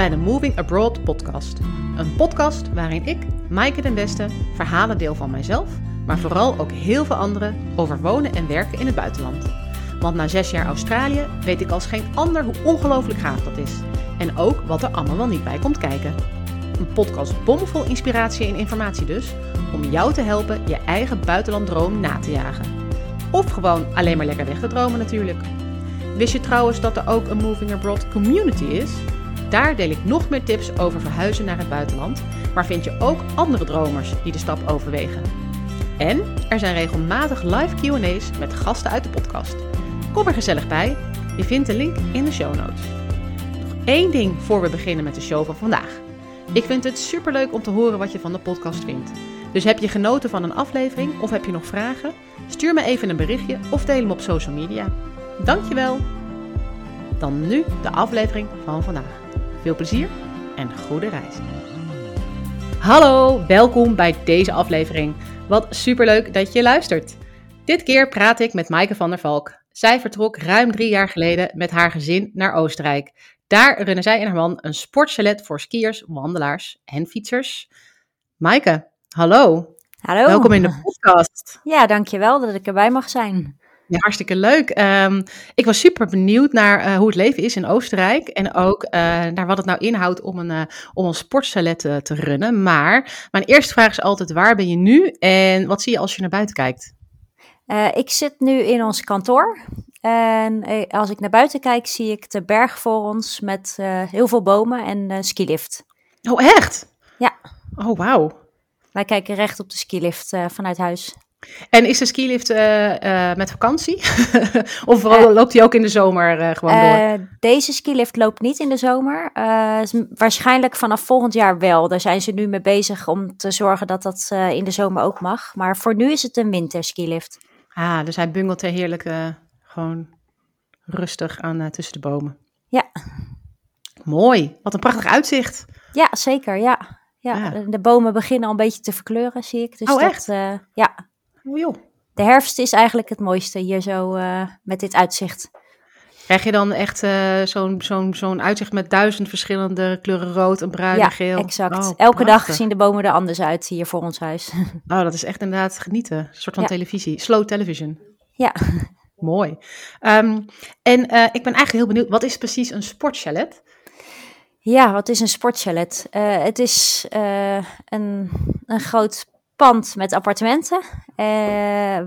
bij de Moving Abroad podcast. Een podcast waarin ik, Maaike den Beste, verhalen deel van mijzelf, maar vooral ook heel veel anderen over wonen en werken in het buitenland. Want na zes jaar Australië weet ik als geen ander hoe ongelooflijk gaaf dat is. En ook wat er allemaal niet bij komt kijken. Een podcast bomvol inspiratie en informatie dus, om jou te helpen je eigen buitenlanddroom na te jagen. Of gewoon alleen maar lekker weg te dromen natuurlijk. Wist je trouwens dat er ook een Moving Abroad community is? Daar deel ik nog meer tips over verhuizen naar het buitenland, maar vind je ook andere dromers die de stap overwegen. En er zijn regelmatig live QA's met gasten uit de podcast. Kom er gezellig bij. Je vindt de link in de show notes. Nog één ding voor we beginnen met de show van vandaag. Ik vind het superleuk om te horen wat je van de podcast vindt. Dus heb je genoten van een aflevering of heb je nog vragen? Stuur me even een berichtje of deel hem op social media. Dankjewel! Dan nu de aflevering van vandaag. Veel plezier en goede reis. Hallo, welkom bij deze aflevering. Wat superleuk dat je luistert. Dit keer praat ik met Maaike van der Valk. Zij vertrok ruim drie jaar geleden met haar gezin naar Oostenrijk. Daar runnen zij en haar man een sportchalet voor skiers, wandelaars en fietsers. Maaike, hallo. Hallo. Welkom in de podcast. Ja, dankjewel dat ik erbij mag zijn. Ja, hartstikke leuk. Ehm, ik was super benieuwd naar eh, hoe het leven is in Oostenrijk. En ook eh, naar wat het nou inhoudt om een, uh, om een sportsalet te, te runnen. Maar mijn eerste vraag is altijd: waar ben je nu en wat zie je als je naar buiten kijkt? ik zit nu in ons kantoor. En als ik naar buiten kijk, zie ik de berg voor ons met heel veel bomen en een skilift. Oh, echt? Ja. Oh, wauw. Wij kijken recht op de skilift vanuit huis. En is de skilift uh, uh, met vakantie? of uh, loopt hij ook in de zomer gewoon door? deze skilift loopt niet in de zomer. waarschijnlijk vanaf volgend jaar wel. Daar zijn ze nu mee bezig om te zorgen dat dat in de zomer ook mag. Maar voor nu is het een winterskilift. Ah, dus hij bungelt er heerlijk gewoon rustig aan tussen de bomen. Ja. Mooi. Wat een prachtig uitzicht. Ja, zeker. Ja. Ja, de bomen beginnen al een beetje te verkleuren, zie ik. Dus oh, dat, echt? ja, joh. De herfst is eigenlijk het mooiste hier zo uh, met dit uitzicht. Krijg je dan echt uh, zo'n zo'n zo'n uitzicht met duizend verschillende kleuren rood en bruin ja, en geel? exact. Oh, Elke prachtig. dag zien de bomen er anders uit hier voor ons huis. Oh, dat is echt inderdaad genieten. Een soort van Ja. televisie. Slow television. ja, Mooi. Ehm, en eh, ik ben eigenlijk heel benieuwd, wat is precies een sportchalet? ja, wat is een sportchalet? Eh, het is eh, een, een groot pand met appartementen, eh,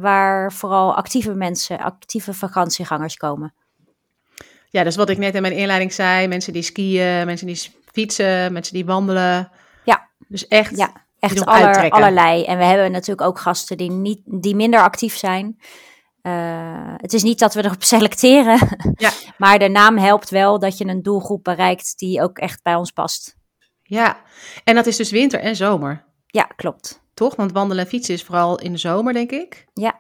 waar vooral actieve mensen, actieve vakantiegangers komen. Ja, dat is wat ik net in mijn inleiding zei. Mensen die skiën, mensen die fietsen, mensen die wandelen. Ja. Dus echt, Ja, echt aller, allerlei. En we hebben natuurlijk ook gasten die, niet, die minder actief zijn. Eh, het is niet dat we erop selecteren, Ja. maar de naam helpt wel dat je een doelgroep bereikt die ook echt bij ons past. ja. En dat is dus winter en zomer, Ja, klopt. Toch? Want wandelen en fietsen is vooral in de zomer, denk ik. Ja,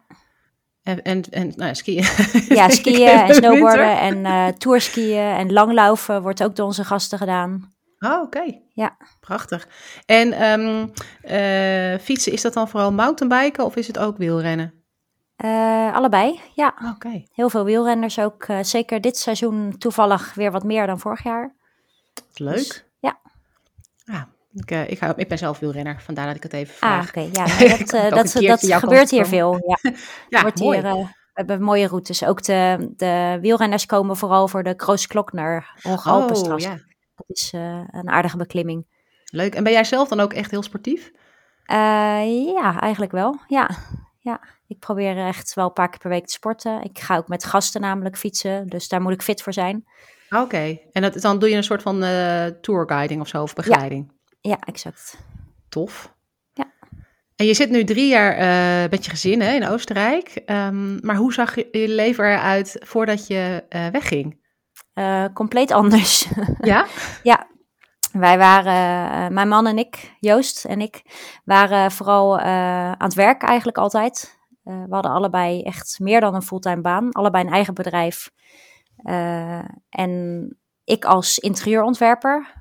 En, en, en nou ja, skiën. ja skiën en snowboarden en eh tourskiën en langlaufen wordt ook door onze gasten gedaan. Oh, oké. Ja. Prachtig. En ehm, eh, fietsen, is dat dan vooral mountainbiken of is het ook wielrennen? Eh, allebei, ja. Oké. Heel veel wielrenners ook. zeker dit seizoen toevallig weer wat meer dan vorig jaar. Leuk. Dus, ik, eh, ik, hou, ik ben zelf wielrenner, vandaar dat ik het even Ah, vraag. oké. Ja, dat, Ik eh, dat, dat jouw gebeurt hier veel. Ja. Ja, wordt mooi. hier, eh, we hebben mooie routes. Ook de, de wielrenners komen vooral voor de Kroos-Klokner Hoge Alpenstras. Oh, ja. Dat is een aardige beklimming. Leuk. En ben jij zelf dan ook echt heel sportief? Ja, eigenlijk wel. Ja. ja, ik probeer echt wel een paar keer per week te sporten. Ik ga ook met gasten namelijk fietsen, dus daar moet ik fit voor zijn. Oké. En dat, dan doe je een soort van tourguiding of zo, of begeleiding. Ja, exact. Tof. Ja. En je zit nu drie jaar eh, met je gezin hè, in Oostenrijk. Ehm, maar hoe zag je, je leven eruit voordat je eh, wegging? Eh, compleet anders. Ja? Ja, wij waren, mijn man en ik, Joost en ik, waren vooral aan het werk eigenlijk altijd. We hadden allebei echt meer dan een fulltime baan, allebei een eigen bedrijf. En ik als interieurontwerper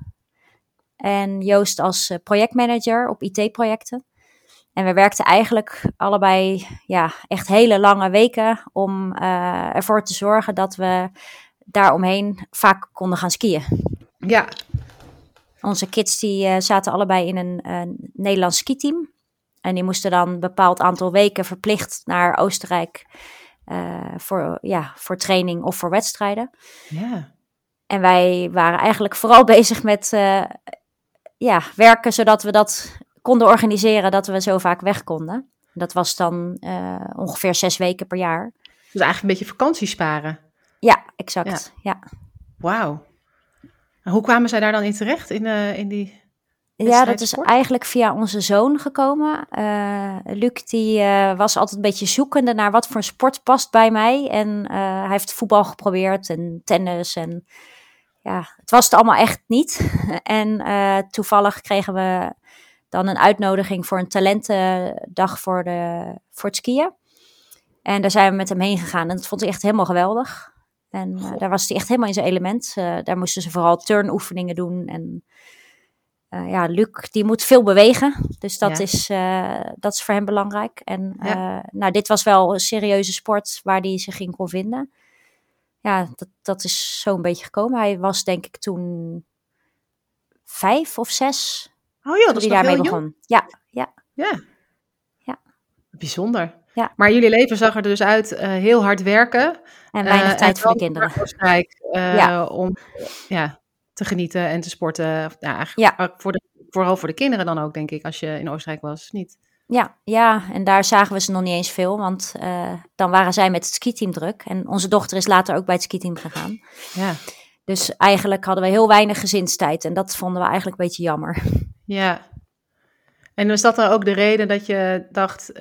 en Joost als eh, projectmanager op IT-projecten. En we werkten eigenlijk allebei ja, echt hele lange weken om eh, ervoor te zorgen dat we daaromheen vaak konden gaan skiën. Ja. onze kids die uh, zaten allebei in een uh, Nederlands skiteam. En die moesten dan een bepaald aantal weken verplicht naar Oostenrijk uh, voor, ja, voor training of voor wedstrijden. Ja. En wij waren eigenlijk vooral bezig met ja, werken zodat we dat konden organiseren, dat we zo vaak weg konden. Dat was dan ongeveer zes weken per jaar. Dus eigenlijk een beetje vakantie sparen. Ja, exact. Ja. ja. Wauw. Hoe kwamen zij daar dan in terecht, in, uh, in die ja, dat is eigenlijk via onze zoon gekomen. Uh, Luc die was altijd een beetje zoekende naar wat voor sport past bij mij. En hij heeft voetbal geprobeerd en tennis. En ja, het was het allemaal echt niet. en toevallig kregen we dan een uitnodiging voor een talentendag voor, de, voor het skiën. En daar zijn we met hem heen gegaan. En dat vond hij echt helemaal geweldig. En uh, daar was hij echt helemaal in zijn element. Uh, daar moesten ze vooral turnoefeningen doen. En ja, Luc, die moet veel bewegen. Dus dat, ja. is, dat is voor hem belangrijk. En ja. nou, dit was wel een serieuze sport waar hij zich in kon vinden. Ja, dat, dat is zo een beetje gekomen. Hij was denk ik toen vijf of zes. Oh ja, dat is daarmee begon. Jong. Ja, ja. Ja. ja. Bijzonder. Ja. Maar jullie leven zag er dus uit uh, heel hard werken. En weinig uh, tijd en voor de kinderen. Oostenrijk, uh, ja. om ja, te genieten en te sporten. Ja, ja. Voor de, vooral voor de kinderen dan ook, denk ik, als je in Oostenrijk was, niet? Ja, ja, en daar zagen we ze nog niet eens veel, want dan waren zij met het skiteam druk. En onze dochter is later ook bij het skiteam gegaan. Ja. Dus eigenlijk hadden we heel weinig gezinstijd en dat vonden we eigenlijk een beetje jammer. Ja. En was dat dan ook de reden dat je dacht,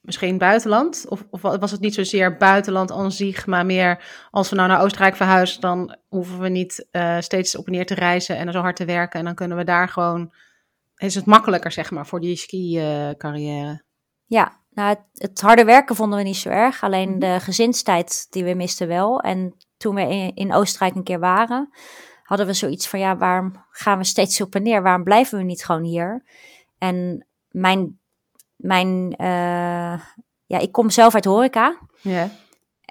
misschien buitenland? Of, of, was het niet zozeer buitenland aan zich, maar meer als we nou naar Oostenrijk verhuizen, dan hoeven we niet uh, steeds op en neer te reizen en zo hard te werken. En dan kunnen we daar gewoon, is het makkelijker zeg maar voor die ski-carrière? Ja, nou het, het, harde werken vonden we niet zo erg. Alleen de gezinstijd die we misten wel. En toen we in, in Oostenrijk een keer waren, hadden we zoiets van ja, waarom gaan we steeds op en neer? Waarom blijven we niet gewoon hier? En mijn mijn, uh, ja, ik kom zelf uit horeca. Ja.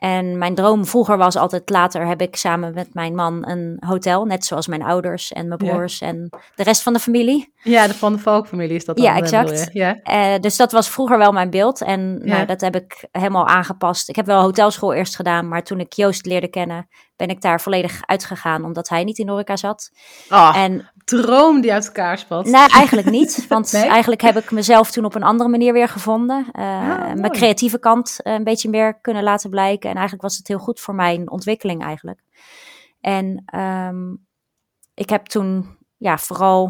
En mijn droom vroeger was altijd, later heb ik samen met mijn man een hotel. Net zoals mijn ouders en mijn broers ja. en de rest van de familie. Ja, de Van de Valk-familie is dat dan. Ja, exact. Ja. Uh, dus dat was vroeger wel mijn beeld. En ja. nou, dat heb ik helemaal aangepast. Ik heb wel hotelschool eerst gedaan, maar toen ik Joost leerde kennen, ben ik daar volledig uitgegaan, omdat hij niet in horeca zat. Oh, en droom die uit elkaar spat. Nee, eigenlijk niet. Want nee? eigenlijk heb ik mezelf toen op een andere manier weer gevonden. Uh, ah, mijn creatieve kant uh, een beetje meer kunnen laten blijken. En eigenlijk was het heel goed voor mijn ontwikkeling eigenlijk. En um, ik heb toen ja, vooral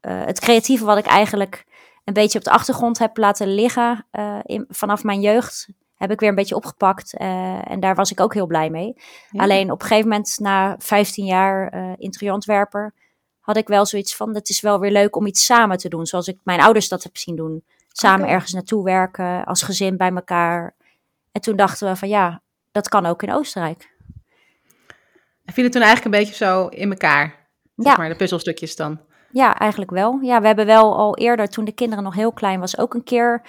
uh, het creatieve wat ik eigenlijk een beetje op de achtergrond heb laten liggen in, vanaf mijn jeugd heb ik weer een beetje opgepakt. Uh, en daar was ik ook heel blij mee. Ja. Alleen op een gegeven moment, na 15 jaar uh, interieurontwerper, had ik wel zoiets van: het is wel weer leuk om iets samen te doen. Zoals ik mijn ouders dat heb zien doen. Samen okay. ergens naartoe werken, als gezin bij elkaar. En toen dachten we van ja, dat kan ook in Oostenrijk. En viel het toen eigenlijk een beetje zo in elkaar? Zeg ja. maar, de puzzelstukjes dan. Ja, eigenlijk wel. Ja, we hebben wel al eerder, toen de kinderen nog heel klein was, ook een keer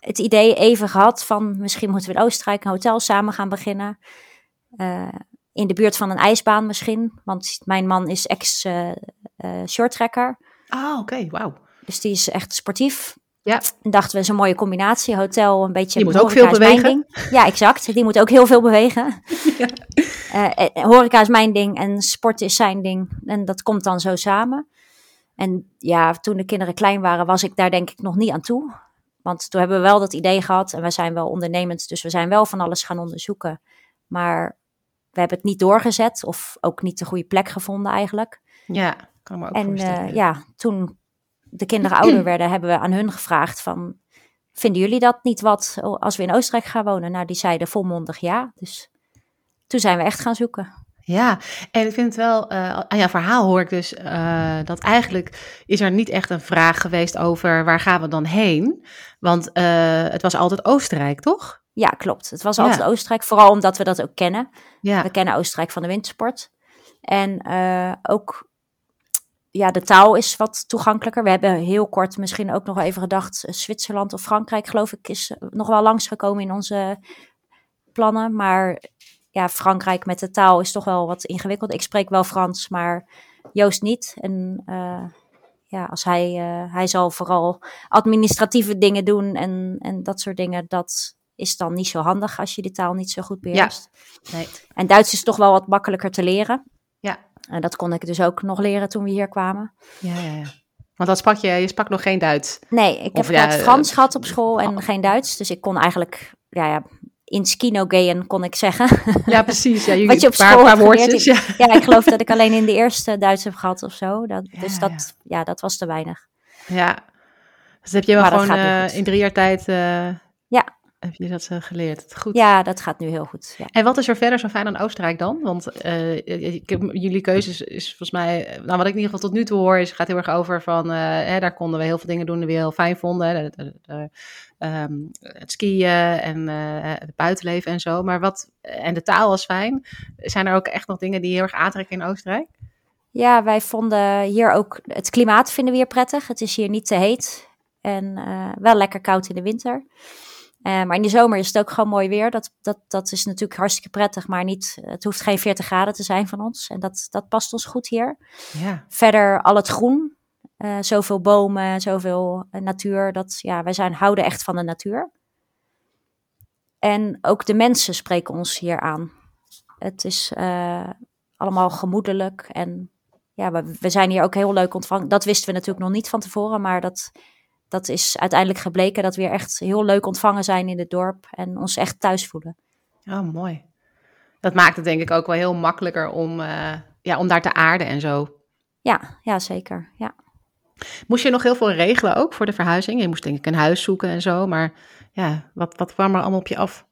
het idee even gehad van misschien moeten we in Oostenrijk een hotel samen gaan beginnen. Uh, in de buurt van een ijsbaan misschien, want mijn man is ex-shorttrekker. Uh, uh, ah, oké, okay. wauw. Dus die is echt sportief. Ja. En dachten we, is een mooie combinatie. Hotel, een beetje... Die moet ook veel bewegen. Ja, exact. Die moet ook heel veel bewegen. ja. uh, horeca is mijn ding en sport is zijn ding. En dat komt dan zo samen. En ja, toen de kinderen klein waren, was ik daar denk ik nog niet aan toe. Want toen hebben we wel dat idee gehad en we zijn wel ondernemend, dus we zijn wel van alles gaan onderzoeken. Maar we hebben het niet doorgezet of ook niet de goede plek gevonden eigenlijk. Ja, kan me ook en, voorstellen. Uh, ja, toen de kinderen ouder werden, hebben we aan hun gevraagd van, vinden jullie dat niet wat als we in Oostenrijk gaan wonen? Nou, die zeiden volmondig ja. Dus toen zijn we echt gaan zoeken. Ja, en ik vind het wel, uh, aan jouw verhaal hoor ik dus uh, dat eigenlijk is er niet echt een vraag geweest over waar gaan we dan heen. Want uh, het was altijd Oostenrijk, toch? Ja, klopt. Het was altijd ja. Oostenrijk, vooral omdat we dat ook kennen. Ja. We kennen Oostenrijk van de wintersport. En ook, ja, de taal is wat toegankelijker. We hebben heel kort misschien ook nog even gedacht, Zwitserland of Frankrijk geloof ik is nog wel langsgekomen in onze plannen. Maar ja, Frankrijk met de taal is toch wel wat ingewikkeld. Ik spreek wel Frans, maar Joost niet. En uh, ja, als hij, uh, hij zal vooral administratieve dingen doen en, en dat soort dingen. Dat is dan niet zo handig als je de taal niet zo goed beheerst. Ja. Nee. En Duits is toch wel wat makkelijker te leren. Ja. En dat kon ik dus ook nog leren toen we hier kwamen. Ja, ja, ja. Want dat sprak je, je sprak nog geen Duits? Nee, ik heb ja, Frans uh, gehad op school en oh. geen Duits. Dus ik kon eigenlijk, ja, ja in skinogeën kon ik zeggen. Ja, precies. Ja, Wat je op school paar, woordjes, ja. ja. ik geloof dat ik alleen in de eerste Duits heb gehad of zo. Dat, ja, dus dat, ja. ja. dat was te weinig. Ja, dus heb je wel gewoon uh, in drie jaar tijd... Uh, ja. Heb je dat uh, geleerd? Goed. Ja, dat gaat nu heel goed. Ja. En wat is er verder zo fijn aan Oostenrijk dan? Want jullie keuzes is volgens mij, nou wat ik in ieder geval tot nu toe hoor, is gaat heel erg over van, hè, daar konden we heel veel dingen doen die we heel fijn vonden. Um, het skiën en het buitenleven en zo. Maar wat, en de taal was fijn. Zijn er ook echt nog dingen die heel erg aantrekken in Oostenrijk? Ja, wij vonden hier ook het klimaat vinden we hier prettig. Het is hier niet te heet en uh, wel lekker koud in de winter. Uh, maar in de zomer is het ook gewoon mooi weer. Dat, dat, dat is natuurlijk hartstikke prettig, maar niet, het hoeft geen 40 graden te zijn van ons. En dat, dat past ons goed hier. Ja. Verder al het groen. Uh, zoveel bomen, zoveel natuur. Dat, ja, wij zijn, houden echt van de natuur. En ook de mensen spreken ons hier aan. Het is allemaal gemoedelijk en ja, we, we, zijn hier ook heel leuk ontvangen. Dat wisten we natuurlijk nog niet van tevoren, maar dat, dat is uiteindelijk gebleken dat we weer echt heel leuk ontvangen zijn in het dorp en ons echt thuis voelen. Oh, mooi. Dat maakt het denk ik ook wel heel makkelijker om, uh, ja, om daar te aarden en zo. Ja, ja, zeker. Ja. Moest je nog heel veel regelen ook voor de verhuizing? Je moest denk ik een huis zoeken en zo, maar ja, wat, wat kwam er allemaal op je af?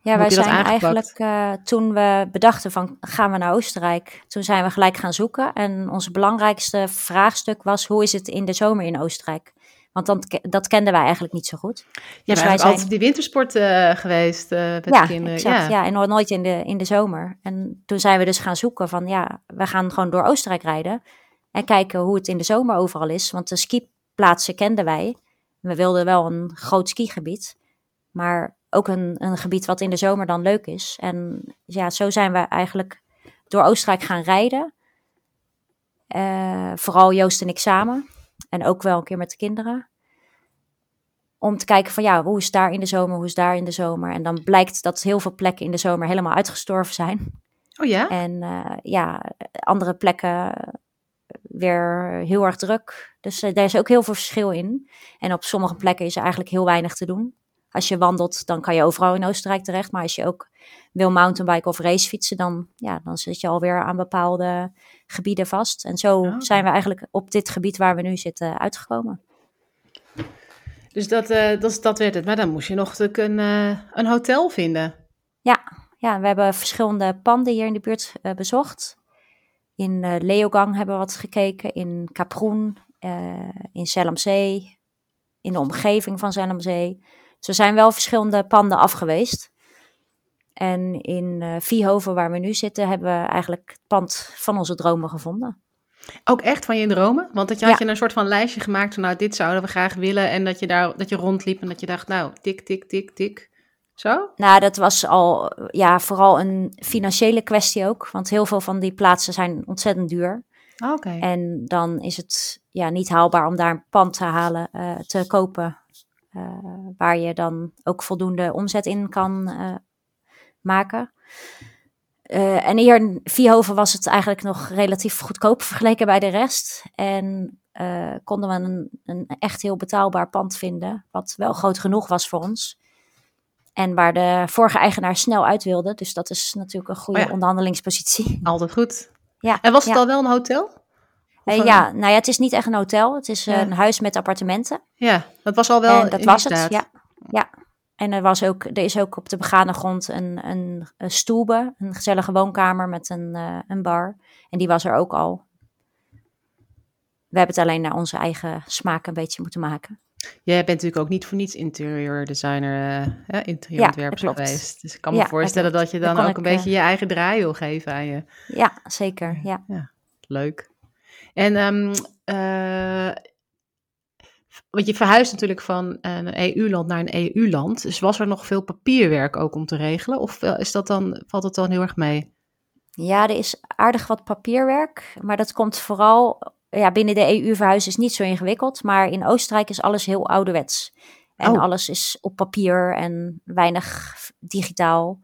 Ja, wij zijn eigenlijk uh, toen we bedachten van gaan we naar Oostenrijk, toen zijn we gelijk gaan zoeken. En ons belangrijkste vraagstuk was hoe is het in de zomer in Oostenrijk? Want dan, dat kenden wij eigenlijk niet zo goed. Ja, dus wij zijn altijd die wintersport uh, geweest uh, met ja, de kinderen. Exact, ja. ja, en nooit in de, in de zomer. En toen zijn we dus gaan zoeken van ja, we gaan gewoon door Oostenrijk rijden. En kijken hoe het in de zomer overal is. Want de skiplaatsen kenden wij. We wilden wel een groot skigebied. Maar ook een, een gebied wat in de zomer dan leuk is. En ja, zo zijn we eigenlijk door Oostenrijk gaan rijden. Uh, vooral Joost en ik samen. En ook wel een keer met de kinderen. Om te kijken van ja, hoe is daar in de zomer, hoe is daar in de zomer. En dan blijkt dat heel veel plekken in de zomer helemaal uitgestorven zijn. Oh ja? En uh, ja, andere plekken weer heel erg druk. Dus uh, daar is ook heel veel verschil in. En op sommige plekken is er eigenlijk heel weinig te doen. Als je wandelt, dan kan je overal in Oostenrijk terecht. Maar als je ook wil mountainbiken of racefietsen, dan, ja, dan zit je alweer aan bepaalde gebieden vast. En zo oh. zijn we eigenlijk op dit gebied waar we nu zitten uitgekomen. Dus dat, uh, dat, dat werd het. Maar dan moest je nog een, uh, een hotel vinden. Ja, ja, we hebben verschillende panden hier in de buurt uh, bezocht. In Leogang hebben we wat gekeken, in Kaproen, in Zellamzee, in de omgeving van Zellamzee. Ze zijn wel verschillende panden afgeweest. En in uh, Viehoven, waar we nu zitten, hebben we eigenlijk het pand van onze dromen gevonden. Ook echt van je dromen? Want dat je, had je een soort van lijstje gemaakt van nou, dit zouden we graag willen. En dat je daar dat je rondliep en dat je dacht, nou, tik, tik, tik, tik. Zo? Nou, dat was al ja, vooral een financiële kwestie ook. Want heel veel van die plaatsen zijn ontzettend duur. Ah, oké. En dan is het ja, niet haalbaar om daar een pand te halen, uh, te kopen uh, waar je dan ook voldoende omzet in kan uh, maken. Uh, en hier in Viehoven was het eigenlijk nog relatief goedkoop vergeleken bij de rest. En konden we een, een, echt heel betaalbaar pand vinden, wat wel groot genoeg was voor ons. En waar de vorige eigenaar snel uit wilde. Dus dat is natuurlijk een goede oh ja. onderhandelingspositie. Altijd goed. Ja, en was het ja. al wel een hotel? Uh, ja, nou ja, het is niet echt een hotel. Het is ja. een huis met appartementen. Ja, dat was al wel. En dat was het, ja. ja. En er, was ook, er is ook op de begane grond een, een, een stoelbe, een gezellige woonkamer met een, uh, een bar. En die was er ook al. We hebben het alleen naar onze eigen smaak een beetje moeten maken. Jij bent natuurlijk ook niet voor niets interieur designer, uh, interieurontwerper ja, geweest. Dus ik kan me ja, voorstellen dat je dan ook ik, een beetje je eigen draai wil geven aan je. Ja, zeker. Ja. ja leuk. En um, uh, want je verhuist natuurlijk van een EU-land naar een EU-land. Dus was er nog veel papierwerk ook om te regelen? Of is dat dan, valt het dan heel erg mee? Ja, er is aardig wat papierwerk, maar dat komt vooral ja, binnen de EU verhuizen is niet zo ingewikkeld, maar in Oostenrijk is alles heel ouderwets. En Oh. alles is op papier en weinig digitaal.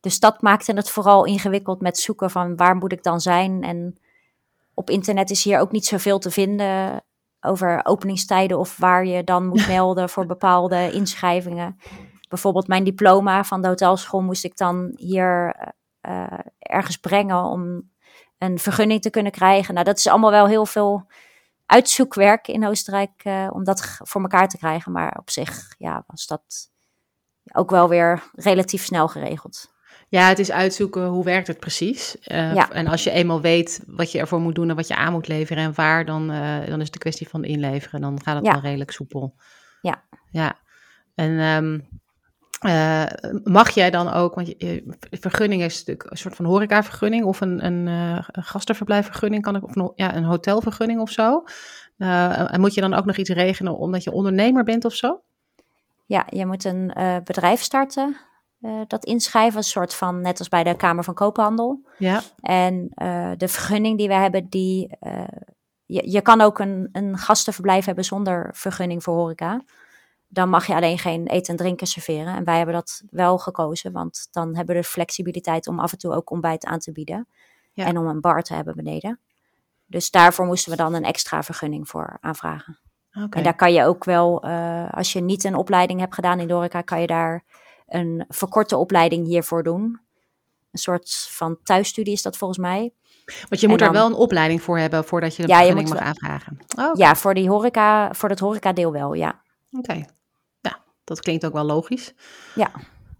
Dus dat maakte het vooral ingewikkeld met zoeken van waar moet ik dan zijn. En op internet is hier ook niet zoveel te vinden over openingstijden of waar je dan moet melden voor bepaalde inschrijvingen. Bijvoorbeeld mijn diploma van de hotelschool moest ik dan hier eh, ergens brengen om een vergunning te kunnen krijgen. Nou, dat is allemaal wel heel veel uitzoekwerk in Oostenrijk eh, om dat voor elkaar te krijgen. Maar op zich ja, was dat ook wel weer relatief snel geregeld. Ja, het is uitzoeken hoe werkt het precies. Ja. En als je eenmaal weet wat je ervoor moet doen en wat je aan moet leveren en waar, dan, eh, dan is het een kwestie van inleveren. Dan gaat het Ja. wel redelijk soepel. Ja. Ja. En ehm, eh, mag jij dan ook, want je, vergunning is natuurlijk een soort van horecavergunning of een, een, een gastenverblijfvergunning, kan ik, of een, ja, een hotelvergunning of zo. En moet je dan ook nog iets regelen omdat je ondernemer bent of zo? Ja, je moet een bedrijf starten, eh, dat inschrijven, een soort van net als bij de Kamer van Koophandel. Ja. En eh, de vergunning die we hebben, die, eh, je, je kan ook een, een gastenverblijf hebben zonder vergunning voor horeca. Dan mag je alleen geen eten en drinken serveren. En wij hebben dat wel gekozen, want dan hebben we de flexibiliteit om af en toe ook ontbijt aan te bieden. Ja. En om een bar te hebben beneden. Dus daarvoor moesten we dan een extra vergunning voor aanvragen. Oké. En daar kan je ook wel, als je niet een opleiding hebt gedaan in horeca, kan je daar een verkorte opleiding hiervoor doen. Een soort van thuisstudie is dat volgens mij. Want je moet daar dan- wel een opleiding voor hebben voordat je de Ja, je vergunning moet mag aanvragen. Oh, Ja, voor, die horeca, voor dat horecadeel wel, ja. Oké. Ja, dat klinkt ook wel logisch. Ja.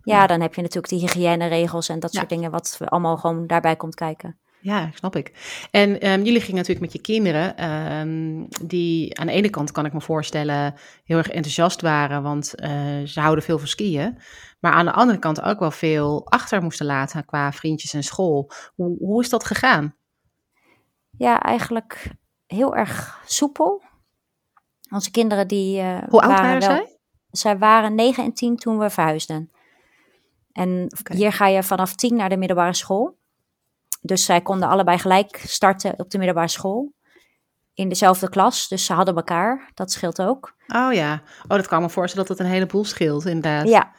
ja, dan heb je natuurlijk die hygiëneregels en dat Ja. soort dingen, wat allemaal gewoon daarbij komt kijken. Ja, snap ik. En ehm, jullie gingen natuurlijk met je kinderen, ehm, die aan de ene kant kan ik me voorstellen heel erg enthousiast waren, want eh, ze houden veel van skiën. Maar aan de andere kant ook wel veel achter moesten laten qua vriendjes en school. Hoe, hoe is dat gegaan? Ja, eigenlijk heel erg soepel. Onze kinderen die eh, Hoe oud waren zij? Zij waren 9 en 10 toen we verhuisden. En hier ga je vanaf 10 naar de middelbare school. Dus zij konden allebei gelijk starten op de middelbare school. In dezelfde klas, dus ze hadden elkaar. Dat scheelt ook. Oh ja, oh, dat kan me voorstellen dat het een heleboel scheelt, inderdaad. Ja,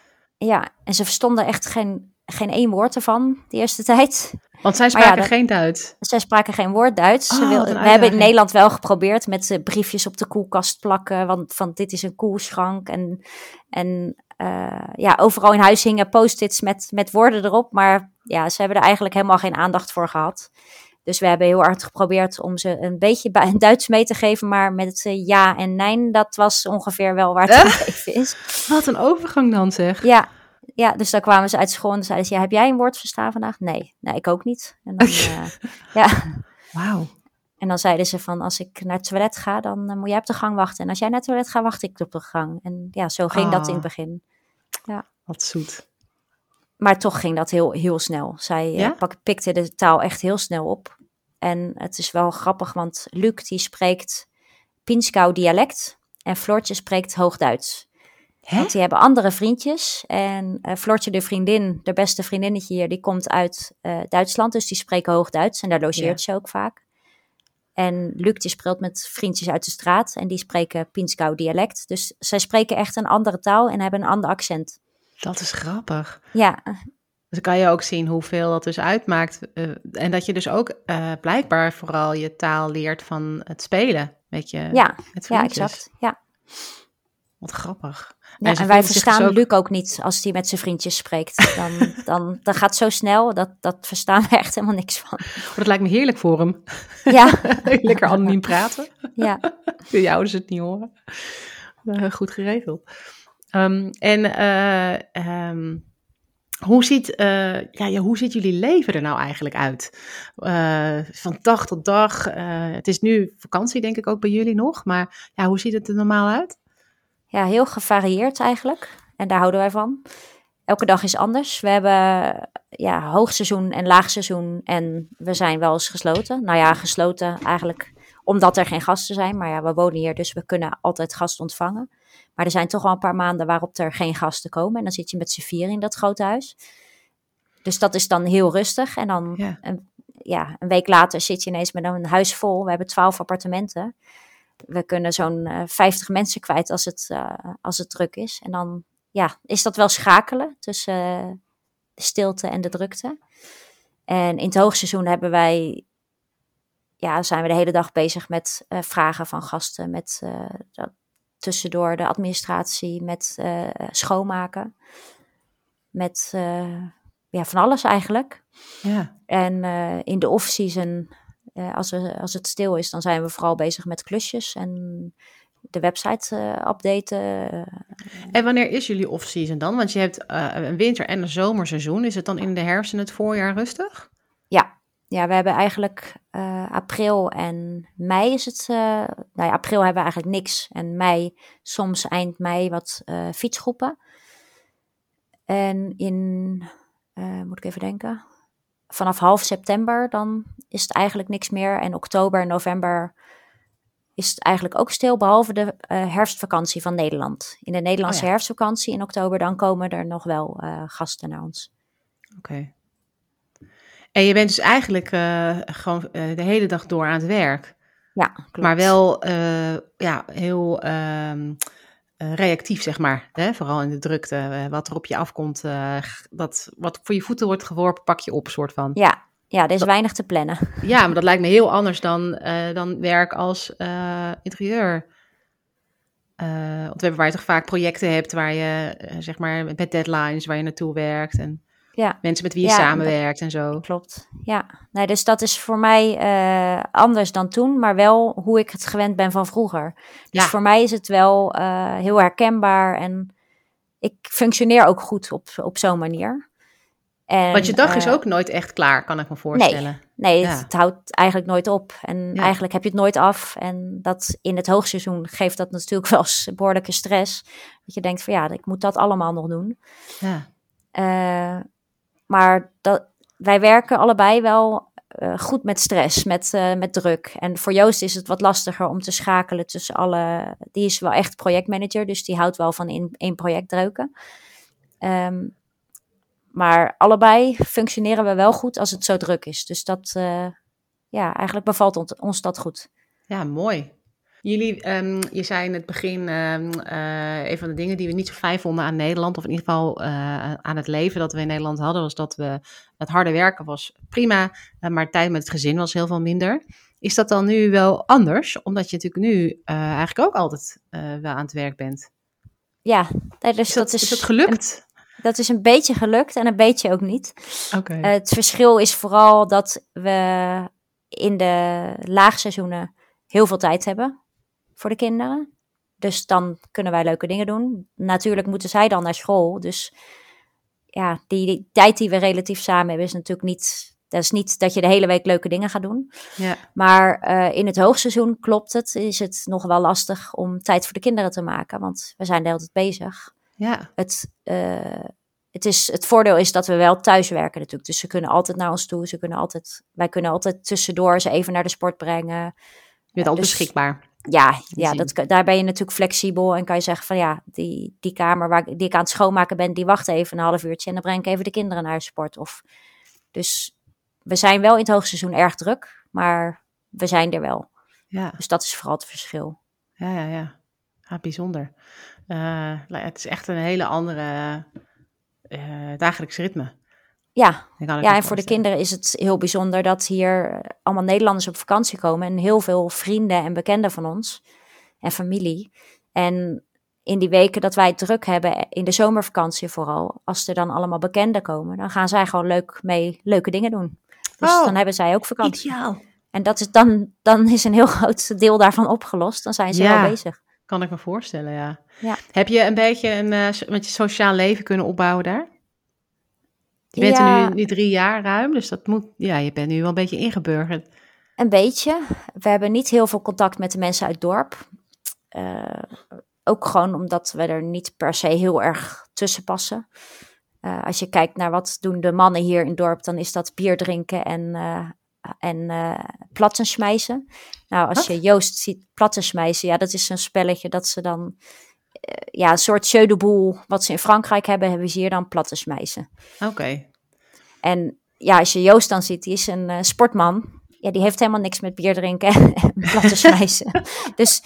ja. en ze verstonden echt geen, geen één woord ervan de eerste tijd. Want zij ja, spraken dat- geen Duits. Zij spraken geen woord Duits. Ze Oh, wil- we hebben in. Nederland wel geprobeerd met eh, briefjes op de koelkast plakken. Want van dit is een koelschrank. En, en eh, ja, overal in huis hingen post-its met, met woorden erop. Maar ja, ze hebben er eigenlijk helemaal geen aandacht voor gehad. Dus we hebben heel hard geprobeerd om ze een beetje bij- Duits mee te geven. Maar met eh, ja en nee, dat was ongeveer wel waar het Eh? gebleven is. Wat een overgang dan zeg. Ja, ja, dus dan kwamen ze uit school en zeiden ze, ja, heb jij een woord verstaan vandaag? Nee, nee, ik ook niet. En dan, eh, ja. Wauw. En dan zeiden ze van, als ik naar het toilet ga, dan eh, moet jij op de gang wachten. En als jij naar het toilet gaat, wacht ik op de gang. En ja, zo ging dat in het Ah. begin. Wat zoet. Maar toch ging dat heel, heel snel. Zij eh, Ja? pikte de taal echt heel snel op. En het is wel grappig, want Luc die spreekt Pinskau dialect en Floortje spreekt Hoogduits. Hè? Want die hebben andere vriendjes. En eh Floortje, de vriendin, de beste vriendinnetje hier, die komt uit eh, Duitsland. Dus die spreken Hoogduits en daar logeert ze ook vaak. En Luc die speelt met vriendjes uit de straat en die spreken Pinskau dialect. Dus zij spreken echt een andere taal en hebben een ander accent. Dat is grappig. Ja, Dus dan kan je ook zien hoeveel dat dus uitmaakt. eh, en dat je dus ook eh, blijkbaar vooral je taal leert van het spelen met je ja, met ja, exact. Ja. Wat grappig. Ja, en wij zich dus verstaan ook- Luc ook niet als hij met zijn vriendjes spreekt. Dan, dan, dan gaat het zo snel, dat, dat verstaan we echt helemaal niks van. Oh, dat lijkt me heerlijk voor hem. Ja, Lekker anoniem praten. ja. Je ouders het niet horen. Eh, goed geregeld. Ehm, en eh, ehm, hoe, ziet, eh, ja, hoe ziet jullie leven er nou eigenlijk uit? Eh, van dag tot dag. het is nu vakantie denk ik ook bij jullie nog. Maar ja, hoe ziet het er normaal uit? ja, heel gevarieerd eigenlijk. En daar houden wij van. Elke dag is anders. We hebben ja, hoogseizoen en laagseizoen. En we zijn wel eens gesloten. Nou ja, gesloten eigenlijk omdat er geen gasten zijn. Maar ja, we wonen hier, dus we kunnen altijd gasten ontvangen. Maar er zijn toch wel een paar maanden waarop er geen gasten komen. En dan zit je met z'n vier in dat grote huis. dus dat is dan heel rustig. En dan Ja. een, ja, een week later zit je ineens met een huis vol. We hebben twaalf appartementen. We kunnen zo'n eh 50 mensen kwijt als het, eh, als het druk is. En dan ja, is dat wel schakelen tussen eh, de stilte en de drukte. En in het hoogseizoen hebben wij, ja, zijn we de hele dag bezig met vragen van gasten. Met dat, tussendoor de administratie, met eh, schoonmaken. Met eh, ja, van alles eigenlijk. Ja. En eh, in de off-season, als, we, als het stil is, dan zijn we vooral bezig met klusjes en de website eh, updaten. En wanneer is jullie off-season dan? Want je hebt een winter- en een zomerseizoen. Is het dan in de herfst en het voorjaar rustig? Ja. we hebben eigenlijk eh, april en mei is het. eh, nou ja, april hebben we eigenlijk niks. En mei, soms eind mei, wat eh, fietsgroepen. En in, moet ik even denken, vanaf half september dan is het eigenlijk niks meer. En oktober en november is het eigenlijk ook stil, behalve de herfstvakantie van Nederland. In de Nederlandse Oh ja. herfstvakantie in oktober, dan komen er nog wel gasten naar ons. Oké. En je bent dus eigenlijk eh, gewoon eh, de hele dag door aan het werk. Ja, klopt. Maar wel eh, ja, heel ehm, eh, reactief, zeg maar. Hè? Vooral in de drukte. wat er op je afkomt, dat, wat voor je voeten wordt geworpen, pak je op, soort van. Ja, ja, er is Dat- weinig te plannen. Ja, maar dat lijkt me heel anders dan, dan werk als interieur. Hebben waar je toch vaak projecten hebt waar je, zeg maar, met deadlines waar je naartoe werkt. En Ja, mensen met wie je Ja, samenwerkt en zo. klopt. Ja, nee, dus dat is voor mij eh, anders dan toen, maar wel hoe ik het gewend ben van vroeger. Dus Ja. voor mij is het wel eh, heel herkenbaar en ik functioneer ook goed op, op zo'n manier. En, Want je dag is eh, ook nooit echt klaar, kan ik me voorstellen. Nee, Ja. het, het houdt eigenlijk nooit op. En Ja. eigenlijk heb je het nooit af. En dat in het hoogseizoen geeft dat natuurlijk wel eens behoorlijke stress. Dat je denkt van ja, ik moet dat allemaal nog doen. Ja. Maar dat, wij werken allebei wel eh, goed met stress, met, eh, met druk. En voor Joost is het wat lastiger om te schakelen tussen alle... Die is wel echt projectmanager, dus die houdt wel van in één project dreuken. Ehm, maar allebei functioneren we wel goed als het zo druk is. Dus dat, eh, ja, eigenlijk bevalt ons dat goed. Ja, mooi. Jullie, ehm, je zei in het begin, ehm, eh, een van de dingen die we niet zo fijn vonden aan Nederland, of in ieder geval eh, aan het leven dat we in Nederland hadden, was dat we het harde werken was prima, eh, maar tijd met het gezin was heel veel minder. Is dat dan nu wel anders? Omdat je natuurlijk nu eigenlijk ook altijd wel aan het werk bent. Ja, nee, dus Is dat, dat is, dat gelukt? dat is een beetje gelukt en een beetje ook niet. Oké. Het verschil is vooral dat we in de laagseizoenen heel veel tijd hebben voor de kinderen. Dus dan kunnen wij leuke dingen doen. Natuurlijk moeten zij dan naar school. Dus ja, die, die tijd die we relatief samen hebben is natuurlijk niet... Dat is niet dat je de hele week leuke dingen gaat doen. ja. Maar eh, in het hoogseizoen klopt het, is het nog wel lastig om tijd voor de kinderen te maken. Want we zijn de hele tijd bezig ja, het, eh, het, is, het voordeel is dat we wel thuis werken natuurlijk. Dus ze kunnen altijd naar ons toe. Ze kunnen altijd, wij kunnen altijd tussendoor ze even naar de sport brengen. je bent al dus- beschikbaar. Ja, ja dat, daar ben je natuurlijk flexibel. En kan je zeggen van ja, die, die kamer waar ik, die ik aan het schoonmaken ben, die wacht even een half uurtje. En dan breng ik even de kinderen naar de sport. Of, dus we zijn wel in het hoogseizoen erg druk. Maar we zijn er wel. Ja. Dus dat is vooral het verschil. Ja, ja, ja. Ja, bijzonder. Eh, het is echt een hele andere eh dagelijks ritme. Ja, Ja, en voor de kinderen is het heel bijzonder dat hier allemaal Nederlanders op vakantie komen. En heel veel vrienden en bekenden van ons en familie. En in die weken dat wij het druk hebben, in de zomervakantie vooral, als er dan allemaal bekenden komen, dan gaan zij gewoon leuk mee leuke dingen doen. Dus Oh, dan hebben zij ook vakantie. Ideaal. En dat is dan, dan is een heel groot deel daarvan opgelost. Dan zijn ze Ja. wel bezig. Kan ik me voorstellen, ja. Ja. Heb je een beetje een eh, met je sociaal leven kunnen opbouwen daar? Je bent Ja. er nu, nu drie jaar ruim, dus dat moet, ja, je bent nu wel een beetje ingeburgerd. Een beetje. We hebben niet heel veel contact met de mensen uit het dorp. Eh, ook gewoon omdat we er niet per se heel erg tussen passen. Eh, als je kijkt naar wat doen de mannen hier in het dorp, dan is dat bier drinken en, eh en eh platten smijzen. Nou, als Wat? je Joost ziet platten smijzen, ja, dat is een spelletje dat ze dan... eh, ja, een soort boule, wat ze in Frankrijk hebben, hebben ze hier dan platten smijzen. Oké. En ja, als je Joost dan ziet, die is een uh, sportman. Ja, die heeft helemaal niks met bier drinken en platte smijzen. dus,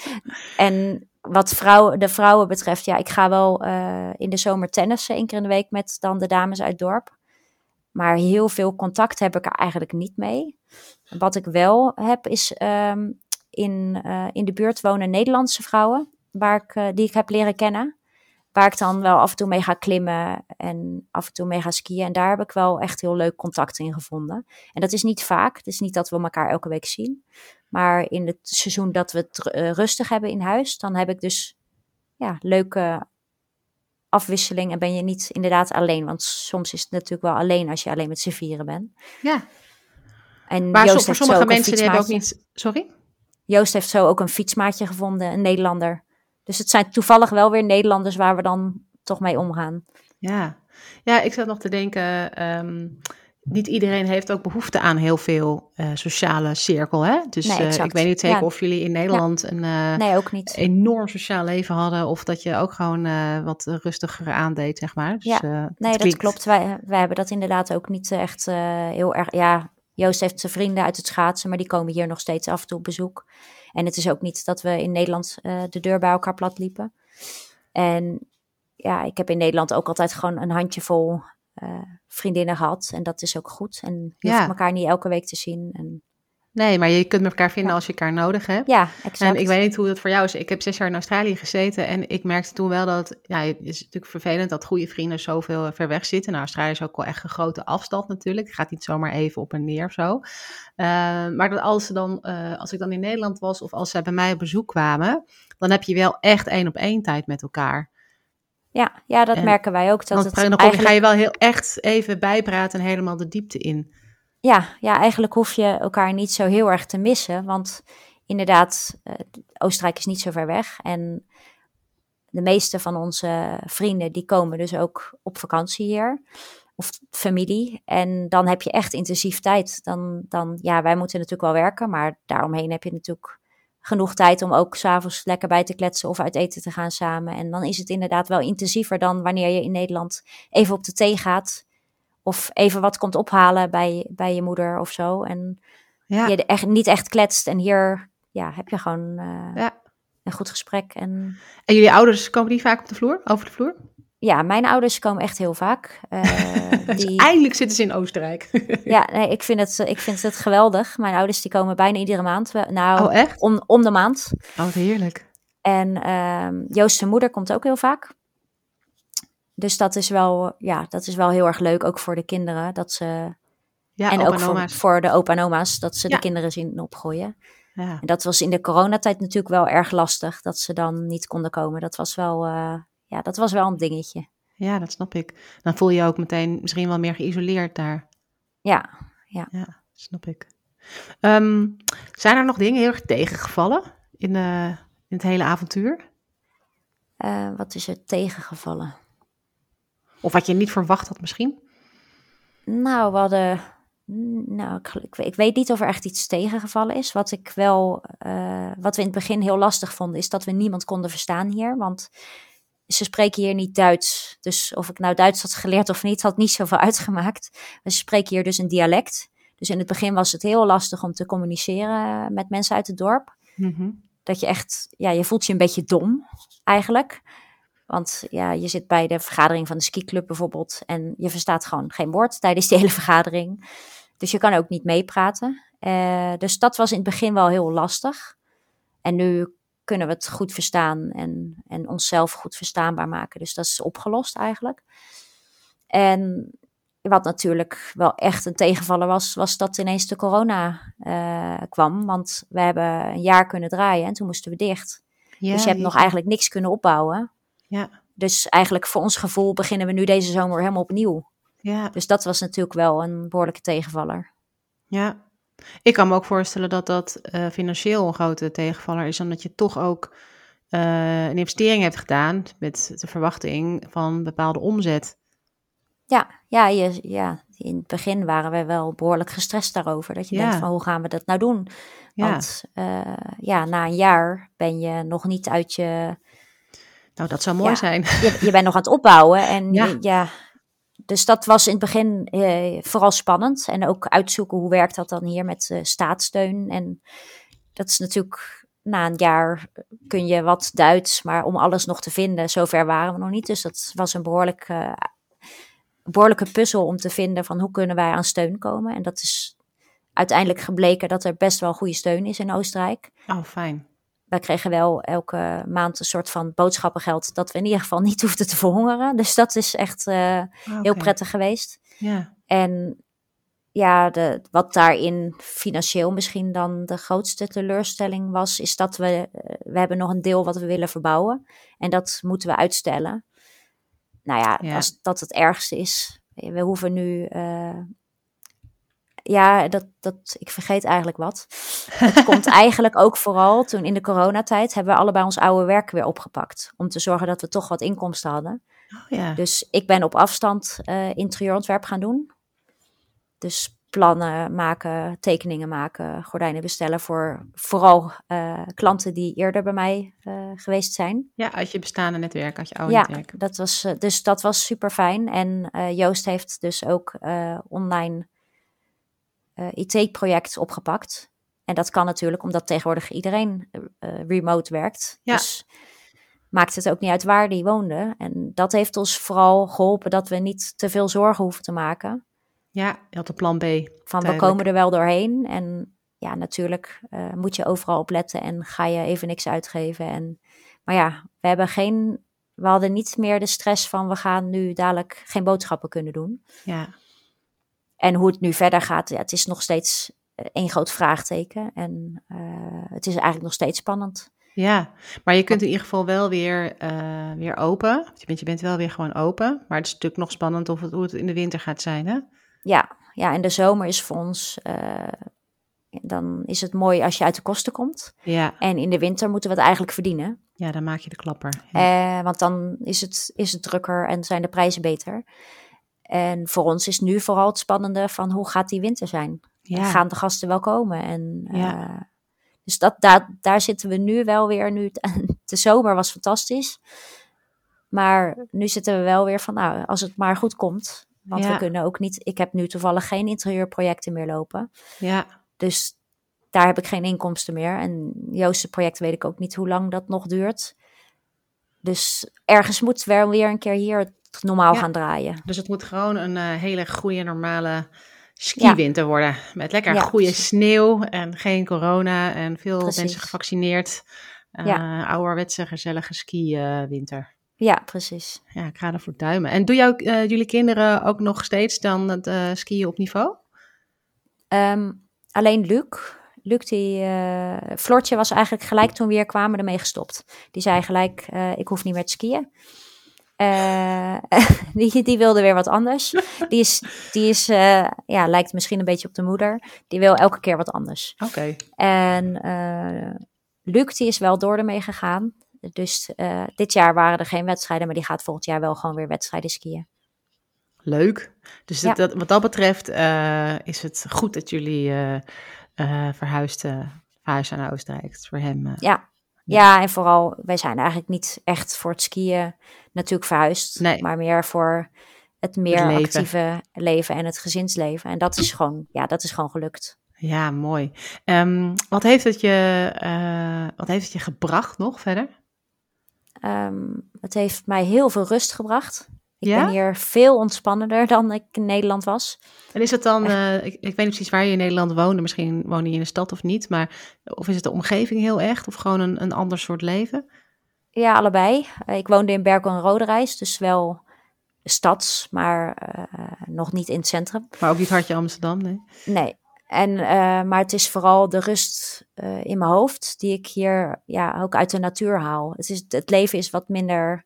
en wat vrouw, de vrouwen betreft, ja, ik ga wel uh, in de zomer tennissen één keer in de week met dan de dames uit het dorp. Maar heel veel contact heb ik er eigenlijk niet mee. Wat ik wel heb, is um, in, uh, in de buurt wonen Nederlandse vrouwen, waar ik, uh, die ik heb leren kennen. Waar ik dan wel af en toe mee ga klimmen en af en toe mee ga skiën. En daar heb ik wel echt heel leuk contact in gevonden. En dat is niet vaak. Het is niet dat we elkaar elke week zien. Maar in het seizoen dat we het uh, rustig hebben in huis, dan heb ik dus ja, leuke afwisseling en ben je niet inderdaad alleen. Want soms is het natuurlijk wel alleen als je alleen met z'n vieren bent. Ja. En Maar Joost voor heeft zo sommige mensen die hebben ook niet... Sorry? Joost heeft zo ook een fietsmaatje gevonden, een Nederlander. Dus het zijn toevallig wel weer Nederlanders waar we dan toch mee omgaan. Ja. Ja, ik zat nog te denken... ehm, niet iedereen heeft ook behoefte aan heel veel eh, sociale cirkel, hè? Dus Nee, eh, ik weet niet zeker Ja. of jullie in Nederland een... eh, Nee, ook niet. enorm sociaal leven hadden. Of dat je ook gewoon wat rustiger aandeed, zeg maar. Dus, Ja. Nee, dat klopt. Wij, wij hebben dat inderdaad ook niet echt heel erg. Ja, Joost heeft zijn vrienden uit het schaatsen, maar die komen hier nog steeds af en toe op bezoek. En het is ook niet dat we in Nederland eh, de deur bij elkaar plat liepen. En ja, ik heb in Nederland ook altijd gewoon een handjevol eh vriendinnen gehad. En dat is ook goed. En je Ja. hoeft elkaar niet elke week te zien. En, Nee, maar je kunt met elkaar vinden Ja. als je elkaar nodig hebt. ja, exact. En ik weet niet hoe dat voor jou is. Ik heb zes jaar in Australië gezeten en ik merkte toen wel dat... Ja, het is natuurlijk vervelend dat goede vrienden zoveel ver weg zitten. Nou, Australië is ook wel echt een grote afstand natuurlijk. Het gaat niet zomaar even op en neer of zo. Eh, maar dat als, ze dan, eh, als ik dan in Nederland was of als zij bij mij op bezoek kwamen... dan heb je wel echt één op één tijd met elkaar. ja, ja, dat En- merken wij ook. Dat Want het dan eigenlijk... ga je wel heel echt even bijpraten en helemaal de diepte in. Ja, ja, eigenlijk hoef je elkaar niet zo heel erg te missen. Want inderdaad, eh, Oostenrijk is niet zo ver weg. En de meeste van onze vrienden die komen dus ook op vakantie hier. Of familie. En dan heb je echt intensief tijd. Dan, dan, ja, wij moeten natuurlijk wel werken. Maar daaromheen heb je natuurlijk genoeg tijd om ook s'avonds lekker bij te kletsen of uit eten te gaan samen. En dan is het inderdaad wel intensiever dan wanneer je in Nederland even op de thee gaat. Of even wat komt ophalen bij, bij je moeder of zo. En Ja, je echt, niet echt kletst. En hier ja, heb je gewoon eh, ja. een goed gesprek. En En jullie ouders komen die vaak op de vloer, over de vloer? ja, mijn ouders komen echt heel vaak. Eh, Dus die, eindelijk zitten ze in Oostenrijk. ja, nee, ik, vind het, ik vind het geweldig. Mijn ouders die komen bijna iedere maand. Nou, Oh, echt? om, om de maand. Oh, heerlijk. En ehm Joost zijn moeder komt ook heel vaak. Dus dat is, wel, ja, dat is wel heel erg leuk, ook voor de kinderen. Dat ze, Ja, en ook voor, de opa en oma's, dat ze Ja. de kinderen zien opgroeien. Ja. En dat was in de coronatijd natuurlijk wel erg lastig, dat ze dan niet konden komen. Dat was wel, eh, ja, dat was wel een dingetje. ja, dat snap ik. Dan voel je je ook meteen misschien wel meer geïsoleerd daar. Ja, Ja, snap ik. Ehm, zijn er nog dingen heel erg tegengevallen in, eh, in het hele avontuur? eh, wat is er tegengevallen? Of wat je niet verwacht had misschien? Nou, we hadden. Nou, ik, ik, ik weet niet of er echt iets tegengevallen is. Wat ik wel. eh, wat we in het begin heel lastig vonden, is dat we niemand konden verstaan hier. Want ze spreken hier niet Duits. Dus of ik nou Duits had geleerd of niet, had niet zoveel uitgemaakt. Ze spreken hier dus een dialect. Dus in het begin was het heel lastig om te communiceren met mensen uit het dorp. Mhm. Dat je echt, ja, je voelt je een beetje dom eigenlijk. Want ja, je zit bij de vergadering van de skiclub bijvoorbeeld en je verstaat gewoon geen woord tijdens die hele vergadering. Dus je kan ook niet meepraten. Eh, dus dat was in het begin wel heel lastig. En nu kunnen we het goed verstaan en, en onszelf goed verstaanbaar maken. Dus dat is opgelost eigenlijk. En wat natuurlijk wel echt een tegenvaller was, was dat ineens de corona eh, kwam. Want we hebben een jaar kunnen draaien en toen moesten we dicht. Ja, dus je hebt nog eigenlijk niks kunnen opbouwen. Ja, Dus eigenlijk voor ons gevoel beginnen we nu deze zomer helemaal opnieuw. ja, Dus dat was natuurlijk wel een behoorlijke tegenvaller. ja. Ik kan me ook voorstellen dat dat eh, financieel een grote tegenvaller is, omdat je toch ook eh, een investering hebt gedaan met de verwachting van bepaalde omzet. Ja, ja, je, ja, in het begin waren we wel behoorlijk gestrest daarover. Dat je Ja. denkt van hoe gaan we dat nou doen? Ja, Want eh, ja, na een jaar ben je nog niet uit je... nou dat zou mooi Ja. zijn. Je, je bent nog aan het opbouwen en Ja. dus dat was in het begin eh, vooral spannend. En ook uitzoeken hoe werkt dat dan hier met uh, staatssteun. En dat is natuurlijk, na een jaar kun je wat Duits, maar om alles nog te vinden, zover waren we nog niet. Dus dat was een behoorlijk, uh, behoorlijke puzzel om te vinden van hoe kunnen wij aan steun komen. En dat is uiteindelijk gebleken dat er best wel goede steun is in Oostenrijk. Oh, fijn wij kregen wel elke maand een soort van boodschappengeld dat we in ieder geval niet hoefden te verhongeren. Dus dat is echt uh, heel prettig geweest. Ja. En ja, de, wat daarin financieel misschien dan de grootste teleurstelling was, is dat we, uh, we hebben nog een deel wat we willen verbouwen. En dat moeten we uitstellen. Nou ja, ja. als dat het ergste is. We hoeven nu uh, ja, dat, dat, ik vergeet eigenlijk wat. Het komt eigenlijk ook vooral toen in de coronatijd hebben we allebei ons oude werk weer opgepakt. Om te zorgen dat we toch wat inkomsten hadden. Oh, ja. Dus ik ben op afstand uh, interieurontwerp gaan doen. Dus plannen maken, tekeningen maken, gordijnen bestellen voor vooral uh, klanten die eerder bij mij uh, geweest zijn. Ja, uit je bestaande netwerk, uit je oude ja, netwerk. Dat was, dus dat was super fijn. En Joost heeft dus ook online uh, IT-project opgepakt. En dat kan natuurlijk omdat tegenwoordig iedereen uh, remote werkt. Ja. Dus maakt het ook niet uit waar die woonde. En dat heeft ons vooral geholpen dat we niet te veel zorgen hoeven te maken. Ja, je had een plan B. Van we komen er wel doorheen. En ja, natuurlijk uh, moet je overal op letten en ga je even niks uitgeven. En, maar ja, we hebben geen. We hadden niet meer de stress van we gaan nu dadelijk geen boodschappen kunnen doen. Ja. En hoe het nu verder gaat, ja, het is nog steeds één groot vraagteken. En uh, het is eigenlijk nog steeds spannend. Ja, maar je kunt in ieder geval wel weer, uh, weer open. Je bent, je bent wel weer gewoon open. Maar het is natuurlijk nog spannend of het, hoe het in de winter gaat zijn, hè? Ja, ja en de zomer is voor ons... Uh, dan is het mooi als je uit de kosten komt. Ja. En in de winter moeten we het eigenlijk verdienen. Ja, dan maak je de klapper. Ja. want dan is het, is het drukker en zijn de prijzen beter. En voor ons is nu vooral het spannende van hoe gaat die winter zijn? Ja. Gaan de gasten wel komen? En, Ja. uh, dus dat, daar, daar zitten we nu wel weer. Nu, de zomer was fantastisch. Maar nu zitten we wel weer van, nou, als het maar goed komt. Want Ja. we kunnen ook niet, ik heb nu toevallig geen interieurprojecten meer lopen. Ja, Dus daar heb ik geen inkomsten meer. En Joost's project weet ik ook niet hoe lang dat nog duurt. Dus ergens moet wel weer een keer hier normaal Ja. gaan draaien. dus het moet gewoon een eh, hele goede, normale skiwinter worden. Met lekker Ja, goede precies. sneeuw en geen corona en veel Precies. mensen gevaccineerd. Eh Ja. Ouderwetse, gezellige skiwinter. Ja, precies. ja, ik ga ervoor duimen. En doen jou, eh, jullie kinderen ook nog steeds dan het eh, skiën op niveau? Ehm, alleen Luc. Luc, die. eh Floortje was eigenlijk gelijk toen we hier kwamen ermee gestopt. Die zei gelijk: eh, Ik hoef niet meer te skiën. Eh, die, die wilde weer wat anders. Die is, die is eh, ja, lijkt misschien een beetje op de moeder. Die wil elke keer wat anders. Oké. En eh, Luc, die is wel door ermee gegaan. Dus dit jaar waren er geen wedstrijden, maar die gaat volgend jaar wel gewoon weer wedstrijden skiën. Leuk. Dus Ja. dat, wat dat betreft is het goed dat jullie verhuisden, verhuisden naar Oostenrijk. Voor hem. Ja. Ja, en vooral, wij zijn eigenlijk niet echt voor het skiën natuurlijk verhuisd. Nee. Maar meer voor het meer leven. actieve leven en het gezinsleven. En dat is gewoon, ja, dat is gewoon gelukt. Ja, mooi. Ehm, wat, heeft het je, eh, wat heeft het je gebracht nog verder? Ehm, het heeft mij heel veel rust gebracht. Ik Ja? ben hier veel ontspannender dan ik in Nederland was. En is het dan, eh, ik, ik weet niet precies waar je in Nederland woonde, misschien woon je in de stad of niet, maar of is het de omgeving heel echt of gewoon een, een ander soort leven? Ja, allebei. Eh, Ik woonde in Berkel en Roderijs, dus wel stads, maar eh, nog niet in het centrum. Maar ook niet hartje Amsterdam, nee? Nee. En, maar het is vooral de rust in mijn hoofd die ik hier ja, ook uit de natuur haal. Het, is, het leven is wat minder,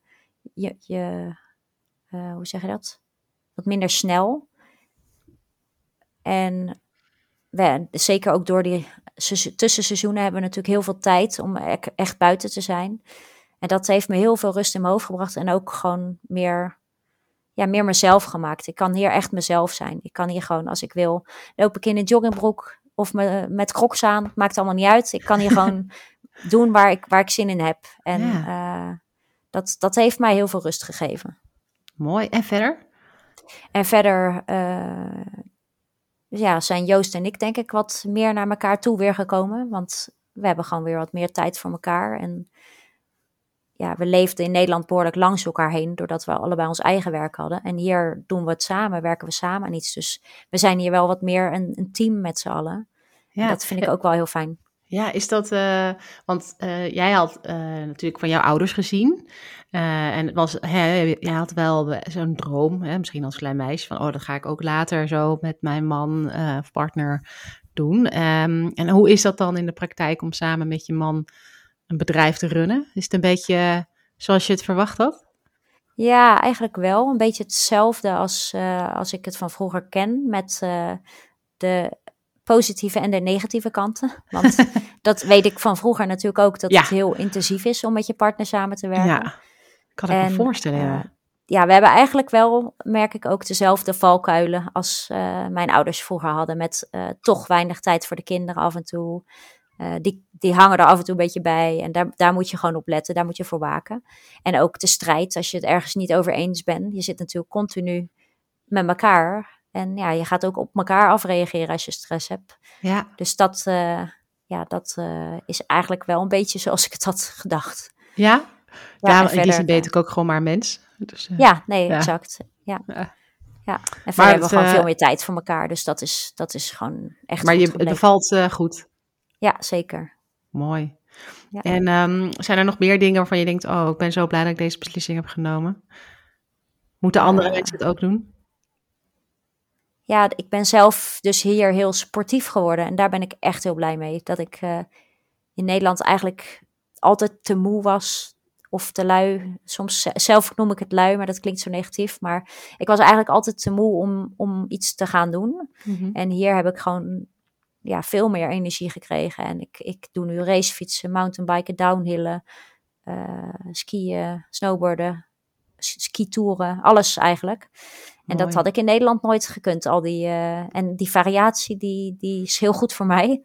je, je, eh, hoe zeg je dat? Wat minder snel. En we, zeker ook door die seizo- tussenseizoenen hebben we natuurlijk heel veel tijd om echt buiten te zijn. En dat heeft me heel veel rust in mijn hoofd gebracht en ook gewoon meer, ja, meer mezelf gemaakt. Ik kan hier echt mezelf zijn. Ik kan hier gewoon, als ik wil, loop ik in een joggingbroek of me, met crocs aan. Maakt allemaal niet uit. Ik kan hier gewoon doen waar ik, waar ik zin in heb. En Ja. eh, dat, dat heeft mij heel veel rust gegeven. Mooi. En verder? En verder uh, ja, zijn Joost en ik denk ik wat meer naar elkaar toe weer gekomen. Want we hebben gewoon weer wat meer tijd voor elkaar. En ja, we leefden in Nederland behoorlijk langs elkaar heen, doordat we allebei ons eigen werk hadden. En hier doen we het samen, werken we samen aan iets. Dus we zijn hier wel wat meer een, een team met z'n allen. Ja. dat vind ik ook wel heel fijn. Ja, is dat, uh, want uh, jij had uh, natuurlijk van jouw ouders gezien. en het was, hè, jij had wel zo'n droom, hè, misschien als klein meisje, van oh, dat ga ik ook later zo met mijn man of partner doen. Um, en hoe is dat dan in de praktijk om samen met je man een bedrijf te runnen? Is het een beetje zoals je het verwacht had? Ja, eigenlijk wel. Een beetje hetzelfde als, als ik het van vroeger ken. Met de positieve en de negatieve kanten. Want dat weet ik van vroeger natuurlijk ook. Dat het heel intensief is om met je partner samen te werken. Ja, kan ik en, me voorstellen. Ja. Uh, ja, we hebben eigenlijk wel, merk ik ook, dezelfde valkuilen als mijn ouders vroeger hadden. Met toch weinig tijd voor de kinderen af en toe. Uh, die, die hangen er af en toe een beetje bij. En daar, daar moet je gewoon op letten, daar moet je voor waken. En ook de strijd, als je het ergens niet over eens bent. Je zit natuurlijk continu met elkaar. En ja, je gaat ook op elkaar afreageren als je stress hebt. Ja. Dus dat, uh, ja, dat uh, is eigenlijk wel een beetje zoals ik het had gedacht. Ja? Ja, ja in die zin weet ik ook gewoon maar mens. Dus, ja, nee, ja. exact. Ja. ja. Ja, en verder hebben we gewoon veel meer tijd voor elkaar. Dus dat is, dat is gewoon echt Maar je, het bevalt goed? Ja, zeker. Mooi. Ja. En um, zijn er nog meer dingen waarvan je denkt: Oh, ik ben zo blij dat ik deze beslissing heb genomen? Moeten andere mensen het ook doen? Ja, ik ben zelf dus hier heel sportief geworden. En daar ben ik echt heel blij mee. Dat ik uh, in Nederland eigenlijk altijd te moe was of te lui. Soms zelf noem ik het lui, maar dat klinkt zo negatief. Maar ik was eigenlijk altijd te moe om, om iets te gaan doen. Mm -hmm. En hier heb ik gewoon ja, veel meer energie gekregen. En ik, ik doe nu racefietsen, mountainbiken, downhillen, uh, skiën, snowboarden, skitouren, alles eigenlijk. En dat had ik in Nederland nooit gekund. Al die, uh, en die variatie, die, die is heel goed voor mij.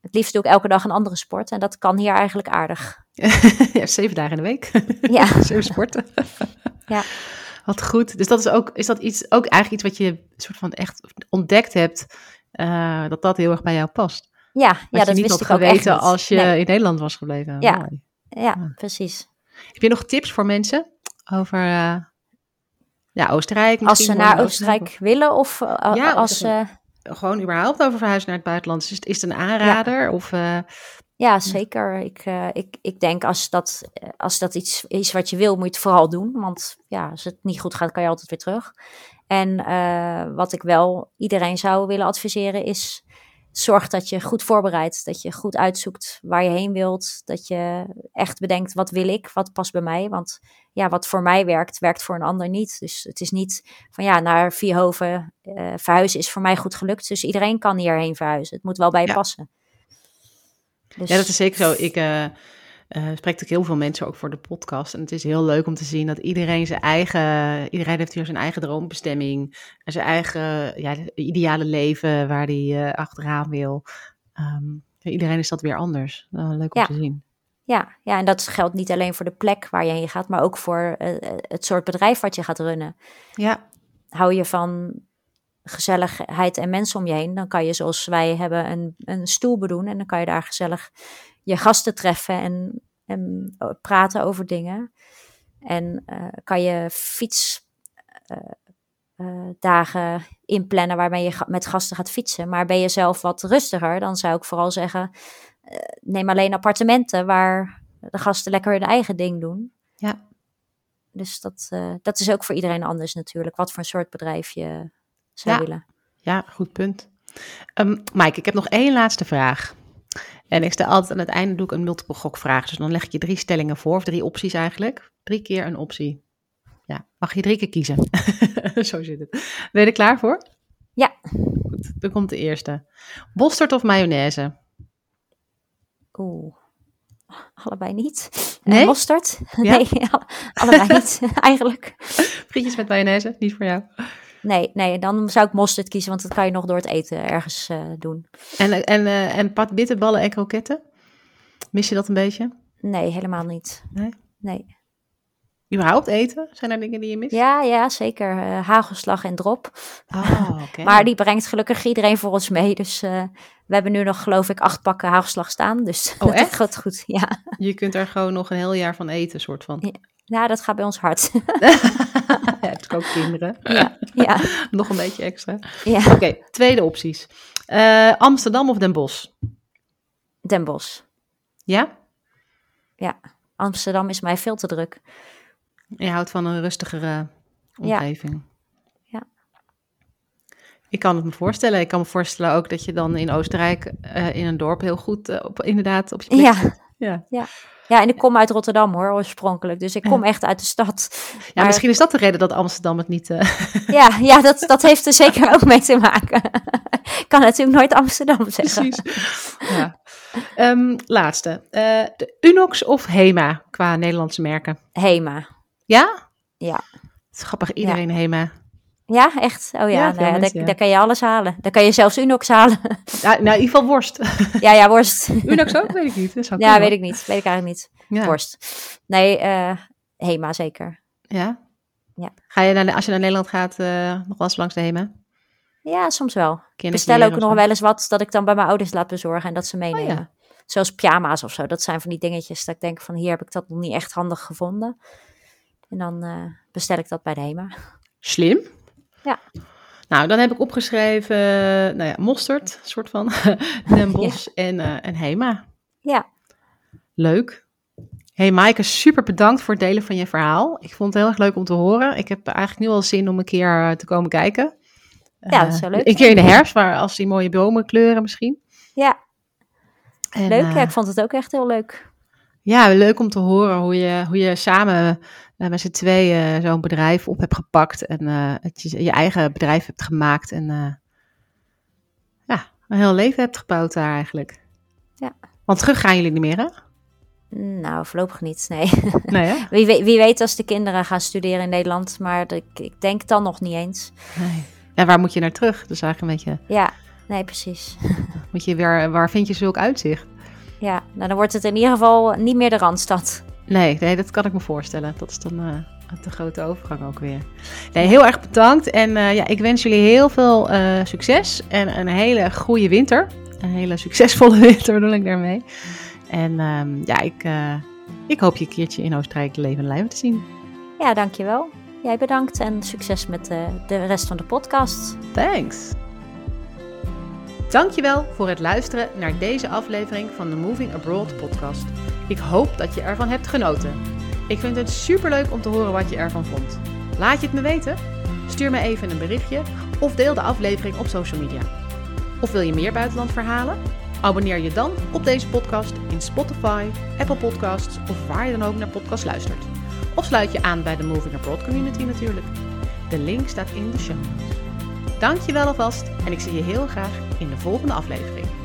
Het liefst doe ik elke dag een andere sport. En dat kan hier eigenlijk aardig. ja, zeven dagen in de week. Ja. zeven sporten. ja. Wat goed. Dus dat is ook, is dat iets, ook eigenlijk iets wat je soort van echt ontdekt hebt uh, dat dat heel erg bij jou past. Ja, ja dat niet wist had geweten als je in Nederland was gebleven. Ja, ja, precies. Heb je nog tips voor mensen over uh, ja, Oostenrijk? Als ze naar Oostenrijk, willen of uh, ja, als ze... Gewoon überhaupt over verhuizen naar het buitenland. Is het, is het een aanrader? Ja. Of, ja, zeker. Ik, ik, ik denk als dat, als dat iets is wat je wil, moet je het vooral doen. Want ja, als het niet goed gaat, kan je altijd weer terug. En wat ik wel iedereen zou willen adviseren is: zorg dat je goed voorbereidt, dat je goed uitzoekt waar je heen wilt, dat je echt bedenkt wat wil ik, wat past bij mij, want ja, wat voor mij werkt, werkt voor een ander niet. Dus het is niet van ja, naar Vierhoven uh, verhuizen is voor mij goed gelukt, dus iedereen kan hierheen verhuizen. Het moet wel bij je ja. passen. Dus... Ja, dat is zeker zo. Ik uh, uh, spreekt ook heel veel mensen ook voor de podcast. En het is heel leuk om te zien dat iedereen zijn eigen, iedereen heeft hier zijn eigen droombestemming. En zijn eigen ja, ideale leven waar hij uh, achteraan wil. Um, iedereen is dat weer anders. Uh, leuk om ja. te zien. Ja, ja, en dat geldt niet alleen voor de plek waar je heen gaat, maar ook voor het soort bedrijf wat je gaat runnen. Ja. Hou je van gezelligheid en mensen om je heen, dan kan je zoals wij hebben een, een stoel bedoen en dan kan je daar gezellig je gasten treffen en, en eh, praten over dingen. En uh, kan je fietsdagen uh, inplannen waarbij je met gasten gaat fietsen. Maar ben je zelf wat rustiger, dan zou ik vooral zeggen: neem alleen appartementen waar de gasten lekker hun eigen ding doen. Ja. Dus dat, dat is ook voor iedereen anders natuurlijk, wat voor een soort bedrijf je zou ja. willen. Ja, goed punt. Um, Mike, ik heb nog één laatste vraag. En ik stel altijd aan het einde doe ik een multiple gokvraag. Dus dan leg ik je drie stellingen voor, of drie opties eigenlijk. Drie keer een optie. Ja, mag je drie keer kiezen. Zo zit het. Ben je er klaar voor? Ja. Goed, dan komt de eerste. Bosterd of mayonaise? Oeh, allebei niet. Nee? Uh, mosterd? Ja? Nee, allebei niet, eigenlijk. Frietjes met mayonaise, niet voor jou. Nee, nee, dan zou ik mosterd kiezen, want dat kan je nog door het eten ergens uh, doen. En, en, uh, en pat bitterballen en kroketten? Mis je dat een beetje? Nee, helemaal niet. Nee? Nee. Überhaupt eten? Zijn er dingen die je mist? Ja, ja, zeker. Uh, hagelslag en drop. Oh, oké. Maar die brengt gelukkig iedereen voor ons mee. Dus uh, we hebben nu nog, geloof ik, acht pakken hagelslag staan. Dus oh, dat echt? gaat goed. Ja. Je kunt er gewoon nog een heel jaar van eten, soort van. Ja, nou, dat gaat bij ons hard. je hebt ook kinderen. Ja, ja. nog een beetje extra. ja. Oké, tweede opties. Uh, Amsterdam of Den Bosch? Den Bosch. Ja? Ja. Amsterdam is mij veel te druk. Je houdt van een rustigere omgeving. Ja. Ik kan het me voorstellen. Ik kan me voorstellen ook dat je dan in Oostenrijk uh, in een dorp heel goed uh, op, inderdaad op je plek Ja. Ja. ja. Ja, en ik kom uit Rotterdam hoor, oorspronkelijk. Dus ik kom echt uit de stad. Ja, Maar- misschien is dat de reden dat Amsterdam het niet... eh, Ja, ja dat, dat heeft er zeker ook mee te maken. Ik kan natuurlijk nooit Amsterdam zeggen. Precies. Ja. Ehm, laatste. Eh, de Unox of Hema qua Nederlandse merken? Hema. Ja? Ja. Het is grappig, iedereen Hema. Ja, echt? Oh ja, Ja, nou veel ja, mensen, daar, ja. daar kan je alles halen. Daar kan je zelfs Unox halen. Ja, nou, in ieder geval worst. ja, ja, worst. Unox ook? Weet ik niet. Dat Ja, weet ik niet. Weet ik eigenlijk niet. Worst. Nee, eh Hema zeker. Ja? Ja. Ga je naar, als je naar Nederland gaat, eh, nog wel eens langs de Hema? Ja, soms wel. Ik bestel ook nog wel eens wat dat ik dan bij mijn ouders laat bezorgen en dat ze meenemen. Oh ja. Zoals pyjama's of zo. Dat zijn van die dingetjes dat ik denk van hier heb ik dat nog niet echt handig gevonden. En dan eh, bestel ik dat bij de Hema. Slim. Ja. Nou, dan heb ik opgeschreven, nou ja, mosterd, soort van, Den Bosch en, eh, en Hema. Ja, Leuk. Hey Maaike, super bedankt voor het delen van je verhaal. Ik vond het heel erg leuk om te horen. Ik heb eigenlijk nu al zin om een keer eh, te komen kijken. Ja, dat Eh, zou leuk Een keer in de herfst, waar als die mooie bomen kleuren misschien. ja En, leuk. eh, ja, ik vond het ook echt heel leuk. Ja, leuk om te horen hoe je, hoe je samen eh, met z'n tweeën zo'n bedrijf op hebt gepakt. En eh, het je, je eigen bedrijf hebt gemaakt. En eh, ja, een heel leven hebt gebouwd daar eigenlijk. Ja. Want terug gaan jullie niet meer, hè? Nou, voorlopig niet, nee. Nee, hè? Wie weet, wie weet als de kinderen gaan studeren in Nederland, maar ik, ik denk dan nog niet eens. Nee. Ja, waar moet je naar terug? Dus eigenlijk een beetje, Ja, nee, precies. moet je weer, waar vind je zulk uitzicht? Ja, nou dan wordt het in ieder geval niet meer de Randstad. Nee, nee, dat kan ik me voorstellen. Dat is dan eh, de grote overgang ook weer. Nee, heel erg bedankt. En eh, ja, ik wens jullie heel veel eh, succes en een hele goede winter. Een hele succesvolle winter bedoel ik daarmee. En ehm, ja, ik, ik hoop je een keertje in Oostenrijk leven en lijven te zien. Ja, dankjewel. Jij bedankt en succes met de rest van de podcast. Thanks. Dankjewel voor het luisteren naar deze aflevering van de Moving Abroad podcast. Ik hoop dat je ervan hebt genoten. Ik vind het superleuk om te horen wat je ervan vond. Laat je het me weten? Stuur me even een berichtje of deel de aflevering op social media. Of wil je meer buitenlandverhalen? Abonneer je dan op deze podcast in Spotify, Apple Podcasts of waar je dan ook naar podcast luistert. Of sluit je aan bij de Moving Abroad community natuurlijk. De link staat in de show notes. Dankjewel alvast en ik zie je heel graag in de volgende aflevering.